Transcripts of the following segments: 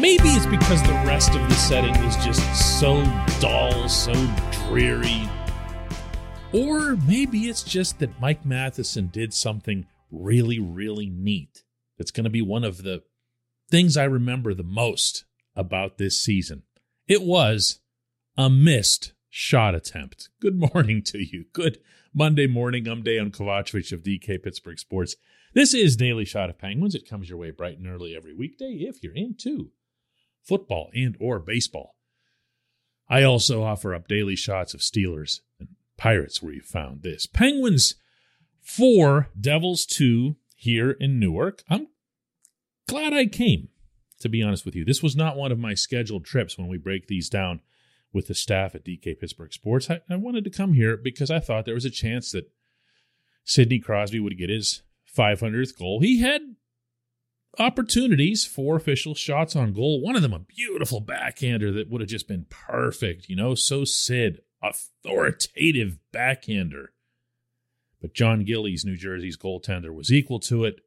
Maybe it's because the rest of the setting was just so dull, so dreary. Or maybe it's just that Mike Matheson did something really, really neat that's going to be one of the things I remember the most about this season. It was a missed shot attempt. Good morning to you. Good Monday morning. I'm Dejan Kovacevic of DK Pittsburgh Sports. This is Daily Shot of Penguins. It comes your way bright and early every weekday if you're into football and or baseball. I also offer up daily shots of Steelers and Pirates where you found this. Penguins 4, Devils 2 here in Newark. I'm glad I came, to be honest with you. This was not one of my scheduled trips when we break these down with the staff at DK Pittsburgh Sports. I, I wanted to come here because I thought there was a chance that Sidney Crosby would get his 500th goal. He had opportunities for official shots on goal. One of them, a beautiful backhander that would have just been perfect, you know, so Sid, authoritative backhander. But Jon Gillies, New Jersey's goaltender, was equal to it.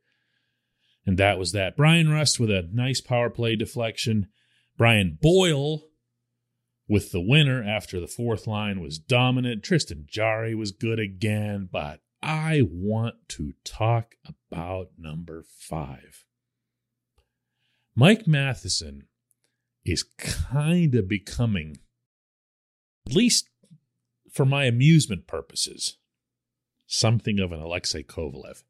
And that was that. Bryan Rust with a nice power play deflection. Brian Boyle with the winner after the fourth line was dominant. Tristan Jarry was good again, but I want to talk about number five. Mike Matheson is kind of becoming, at least for my amusement purposes, something of an Alexei Kovalev.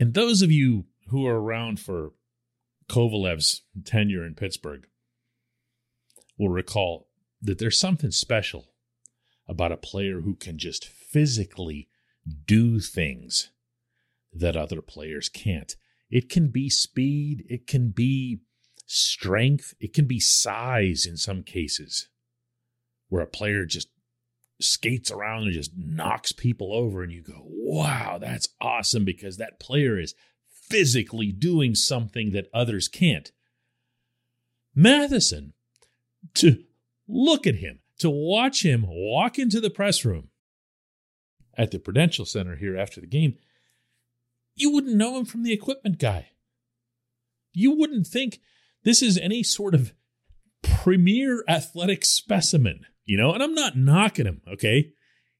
And those of you who are around for Kovalev's tenure in Pittsburgh will recall that there's something special about a player who can just physically do things that other players can't. It can be speed, it can be strength, it can be size in some cases, where a player just skates around and just knocks people over, and you go, wow, that's awesome because that player is physically doing something that others can't. Matheson, to look at him, to watch him walk into the press room at the Prudential Center here after the game, you wouldn't know him from the equipment guy. You wouldn't think this is any sort of premier athletic specimen, you know? And I'm not knocking him, okay?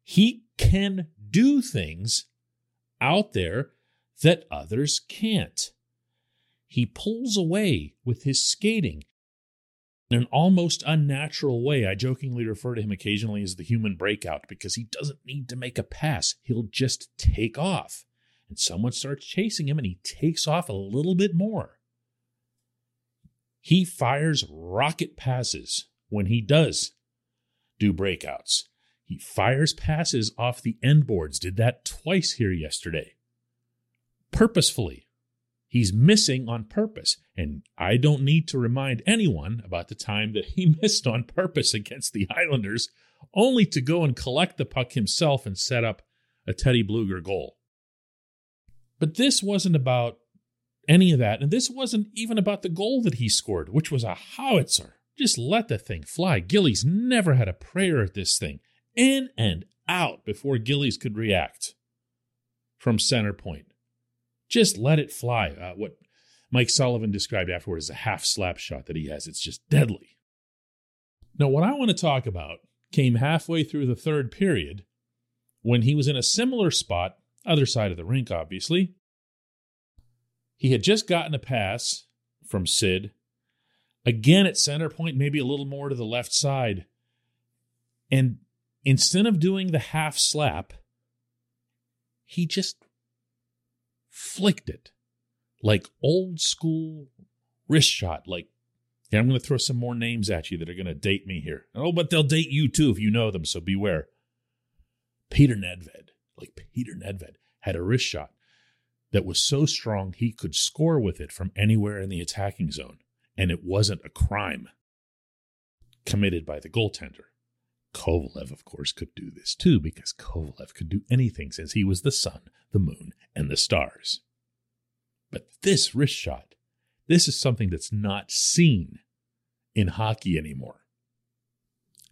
He can do things out there that others can't. He pulls away with his skating in an almost unnatural way. I jokingly refer to him occasionally as the human breakout because he doesn't need to make a pass, he'll just take off and someone starts chasing him and he takes off a little bit more. He fires rocket passes when he does do breakouts. He fires passes off the end boards, did that twice here yesterday. Purposefully. He's missing on purpose. And I don't need to remind anyone about the time that he missed on purpose against the Islanders, only to go and collect the puck himself and set up a Teddy Blueger goal. But this wasn't about any of that. And this wasn't even about the goal that he scored, which was a howitzer. Just let the thing fly. Gillies never had a prayer at this thing. In and out before Gillies could react from center point. Just let it fly. Uh, what Mike Sullivan described afterward as a half slap shot that he has. It's just deadly. Now, what I want to talk about came halfway through the third period when he was in a similar spot other side of the rink, obviously. He had just gotten a pass from Sid. Again at center point, maybe a little more to the left side. And instead of doing the half slap, he just flicked it like old school wrist shot. Like, I'm going to throw some more names at you that are going to date me here. Oh, but they'll date you too if you know them, so beware. Peter Nedved like Peter Nedved, had a wrist shot that was so strong he could score with it from anywhere in the attacking zone, and it wasn't a crime committed by the goaltender. Kovalev, of course, could do this too because Kovalev could do anything since he was the sun, the moon, and the stars. But this wrist shot, this is something that's not seen in hockey anymore.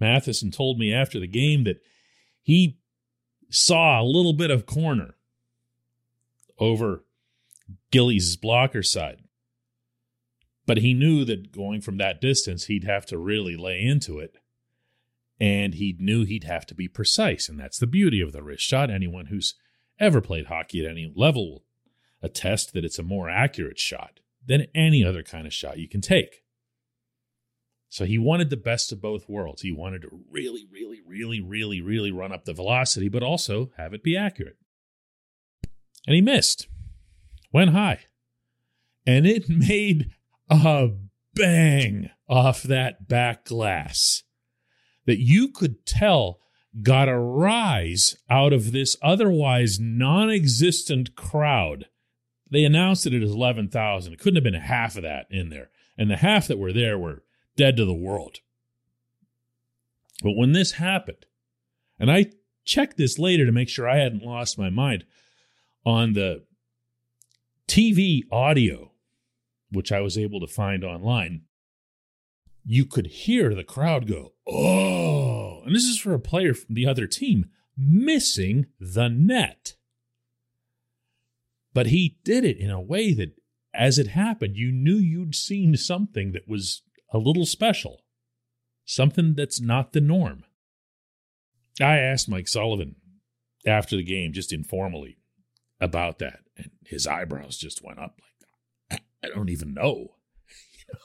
Matheson told me after the game that he saw a little bit of corner over Gillies' blocker side. But he knew that going from that distance, he'd have to really lay into it. And he knew he'd have to be precise. And that's the beauty of the wrist shot. Anyone who's ever played hockey at any level will attest that it's a more accurate shot than any other kind of shot you can take. So he wanted the best of both worlds. He wanted to really, really, really, really, really run up the velocity, but also have it be accurate. And he missed, went high, and it made a bang off that back glass that you could tell got a rise out of this otherwise non existent crowd. They announced it as 11,000. It couldn't have been half of that in there. And the half that were there were dead to the world. But when this happened, and I checked this later to make sure I hadn't lost my mind on the TV audio, which I was able to find online, you could hear the crowd go, Oh, and this is for a player from the other team missing the net. But he did it in a way that, as it happened, you knew you'd seen something that was a little special, something that's not the norm. I asked Mike Sullivan after the game, just informally, about that, and his eyebrows just went up like, I don't even know.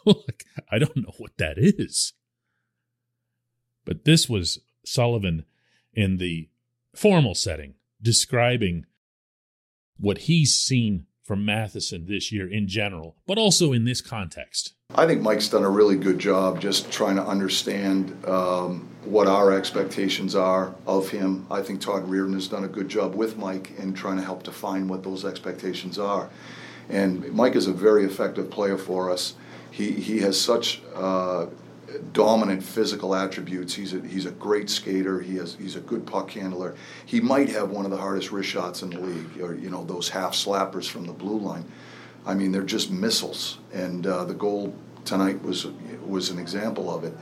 Like, I don't know what that is. But this was Sullivan in the formal setting describing what he's seen from Matheson this year in general, but also in this context? I think Mike's done a really good job just trying to understand um, what our expectations are of him. I think Todd Reirden has done a good job with Mike in trying to help define what those expectations are. And Mike is a very effective player for us. He, he has such uh, dominant physical attributes. He's a, he's a great skater. He has he's a good puck handler. He might have one of the hardest wrist shots in the league, or you know those half slappers from the blue line. I mean, they're just missiles. And uh, the goal tonight was was an example of it.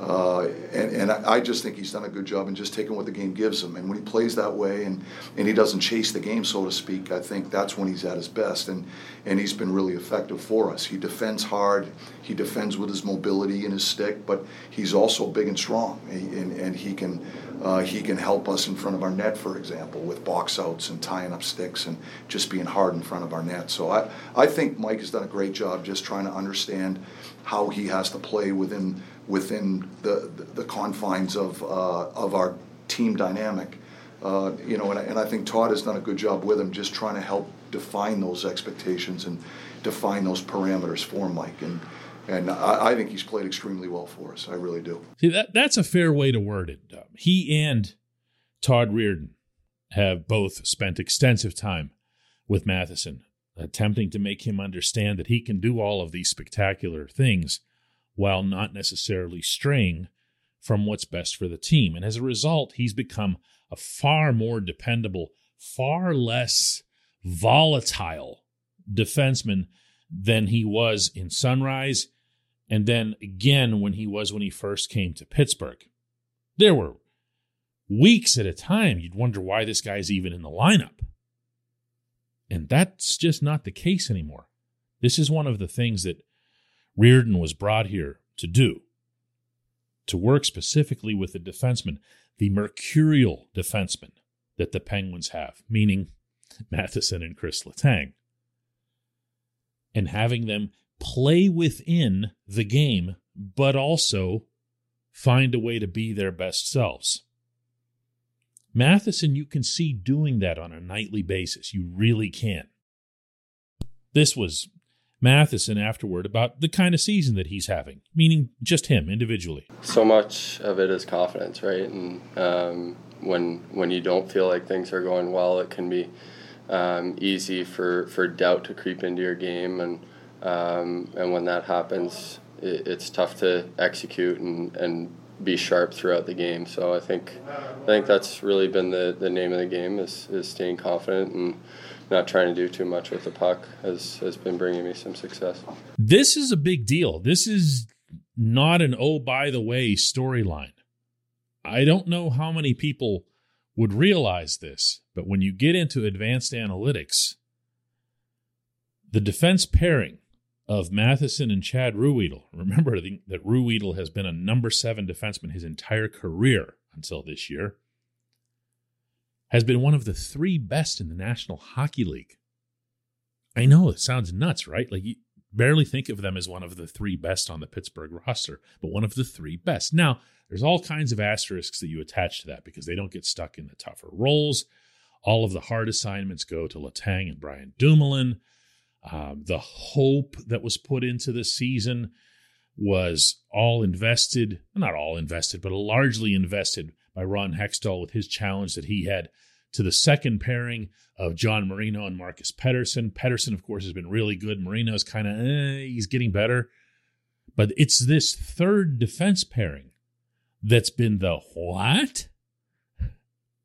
Uh, and, and I just think he's done a good job in just taking what the game gives him. And when he plays that way and, and he doesn't chase the game, so to speak, I think that's when he's at his best. And, and he's been really effective for us. He defends hard, he defends with his mobility and his stick, but he's also big and strong. And, and he, can, uh, he can help us in front of our net, for example, with box outs and tying up sticks and just being hard in front of our net. So I, I think Mike has done a great job just trying to understand how he has to play within within the, the confines of, uh, of our team dynamic. Uh, you know, and I, and I think Todd has done a good job with him, just trying to help define those expectations and define those parameters for Mike. And and I, I think he's played extremely well for us. I really do. See that that's a fair way to word it. He and Todd Reirden have both spent extensive time with Matheson, attempting to make him understand that he can do all of these spectacular things while not necessarily straying from what's best for the team. And as a result, he's become a far more dependable, far less volatile defenseman than he was in Sunrise, and then again when he was when he first came to Pittsburgh. There were weeks at a time you'd wonder why this guy's even in the lineup. And that's just not the case anymore. This is one of the things that Reirden was brought here to do, to work specifically with the defenseman, the mercurial defenseman that the Penguins have, meaning Matheson and Chris Letang, and having them play within the game, but also find a way to be their best selves. Matheson, you can see doing that on a nightly basis. You really can. This was Matheson afterward about the kind of season that he's having, meaning just him individually. So much of it is confidence, right? And um, when when you don't feel like things are going well, it can be um, easy for, for doubt to creep into your game. And Um, and when that happens, it, it's tough to execute and, and be sharp throughout the game. So I think I think that's really been the, the name of the game is, is staying confident and not trying to do too much with the puck has, has been bringing me some success. This is a big deal. This is not an oh by the way storyline. I don't know how many people would realize this, but when you get into advanced analytics, the defense pairing of Matheson and Chad Ruhwedel. Remember that Ruhwedel has been a number seven defenseman his entire career until this year. Has been one of the three best in the National Hockey League. I know it sounds nuts, right? Like you barely think of them as one of the three best on the Pittsburgh roster, but one of the three best. Now, there's all kinds of asterisks that you attach to that because they don't get stuck in the tougher roles. All of the hard assignments go to Letang and Brian Dumoulin. Um, the hope that was put into the season was all invested, not all invested, but largely invested by Ron Hextall with his challenge that he had to the second pairing of John Marino and Marcus Pettersson. Pettersson, of course, has been really good. Marino's kind of, eh, he's getting better. But it's this third defense pairing that's been the what?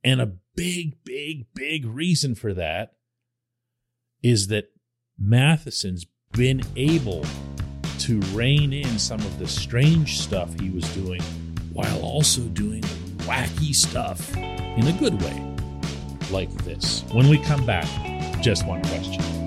And a big, big, big reason for that is that Matheson's been able to rein in some of the strange stuff he was doing while also doing wacky stuff in a good way, like this. When we come back, just one question.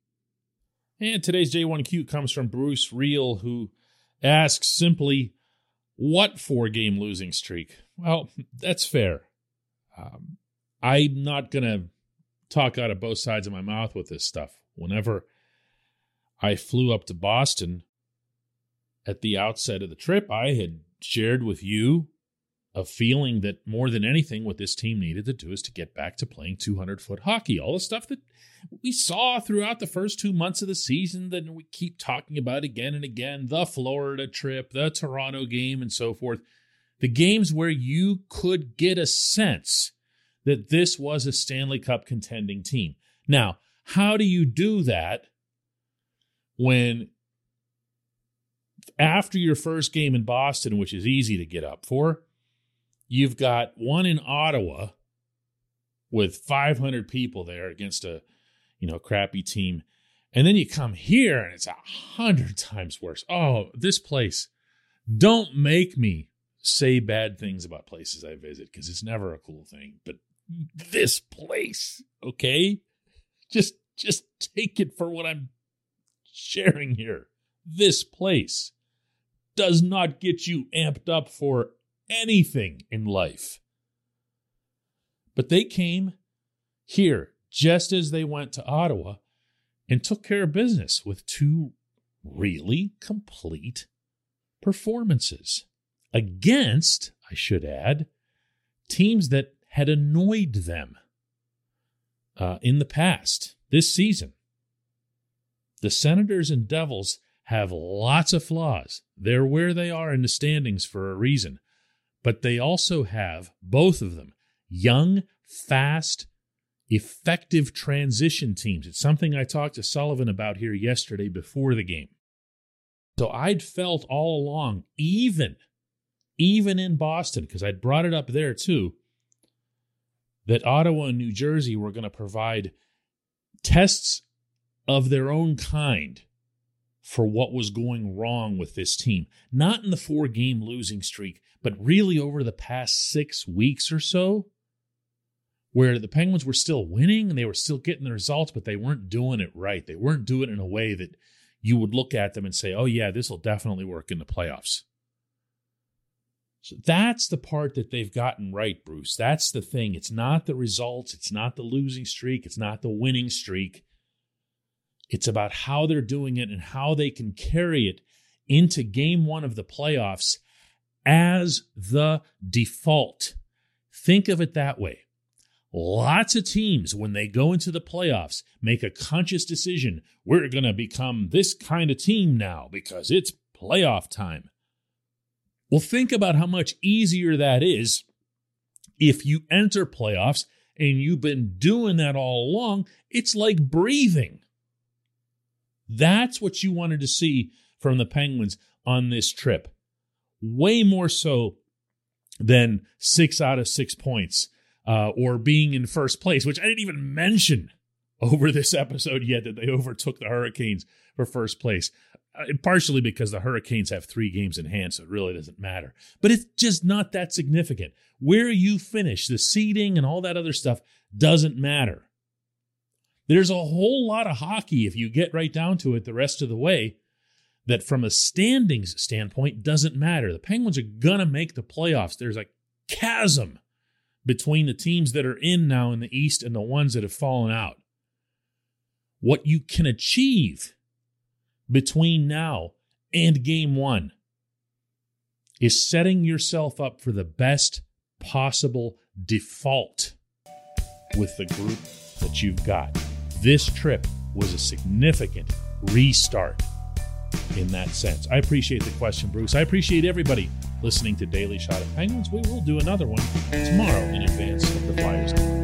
And today's J1Q comes from Bruce Reel, who asks simply, What four game losing streak? Well, that's fair. Um, I'm not going to talk out of both sides of my mouth with this stuff. Whenever I flew up to Boston at the outset of the trip, I had shared with you a feeling that more than anything, what this team needed to do is to get back to playing 200 foot hockey. All the stuff that we saw throughout the first two months of the season that we keep talking about again and again the Florida trip, the Toronto game, and so forth. The games where you could get a sense that this was a Stanley Cup contending team. Now, how do you do that when after your first game in Boston, which is easy to get up for, you've got one in Ottawa with 500 people there against a you know, crappy team. And then you come here and it's a hundred times worse. Oh, this place. Don't make me say bad things about places I visit because it's never a cool thing. But this place, okay? Just just take it for what I'm sharing here. This place does not get you amped up for anything in life. But they came here just as they went to Ottawa and took care of business with two really complete performances against, I should add, teams that had annoyed them uh, in the past this season. The Senators and Devils have lots of flaws. They're where they are in the standings for a reason. But they also have, both of them, young, fast, effective transition teams. It's something I talked to Sullivan about here yesterday before the game. So I'd felt all along, even, even in Boston, because I'd brought it up there too, that Ottawa and New Jersey were going to provide tests of their own kind for what was going wrong with this team. Not in the four game losing streak, but really over the past six weeks or so where the Penguins were still winning and they were still getting the results, but they weren't doing it right. They weren't doing it in a way that you would look at them and say, oh, yeah, this will definitely work in the playoffs. So that's the part that they've gotten right, Bruce. That's the thing. It's not the results, it's not the losing streak, it's not the winning streak. It's about how they're doing it and how they can carry it into game one of the playoffs as the default. Think of it that way. Lots of teams, when they go into the playoffs, make a conscious decision. We're going to become this kind of team now because it's playoff time. Well, think about how much easier that is if you enter playoffs and you've been doing that all along. It's like breathing. That's what you wanted to see from the Penguins on this trip. Way more so than six out of six points uh, or being in first place, which I didn't even mention over this episode yet that they overtook the Hurricanes for first place. Uh, partially because the Hurricanes have three games in hand, so it really doesn't matter. But it's just not that significant. Where you finish, the seeding and all that other stuff doesn't matter. There's a whole lot of hockey, if you get right down to it the rest of the way, that from a standings standpoint doesn't matter. The Penguins are going to make the playoffs. There's a chasm between the teams that are in now in the East and the ones that have fallen out. What you can achieve between now and game one is setting yourself up for the best possible default with the group that you've got. This trip was a significant restart in that sense. I appreciate the question, Bruce. I appreciate everybody listening to Daily Shot of Penguins. We will do another one tomorrow in advance of the Flyers game.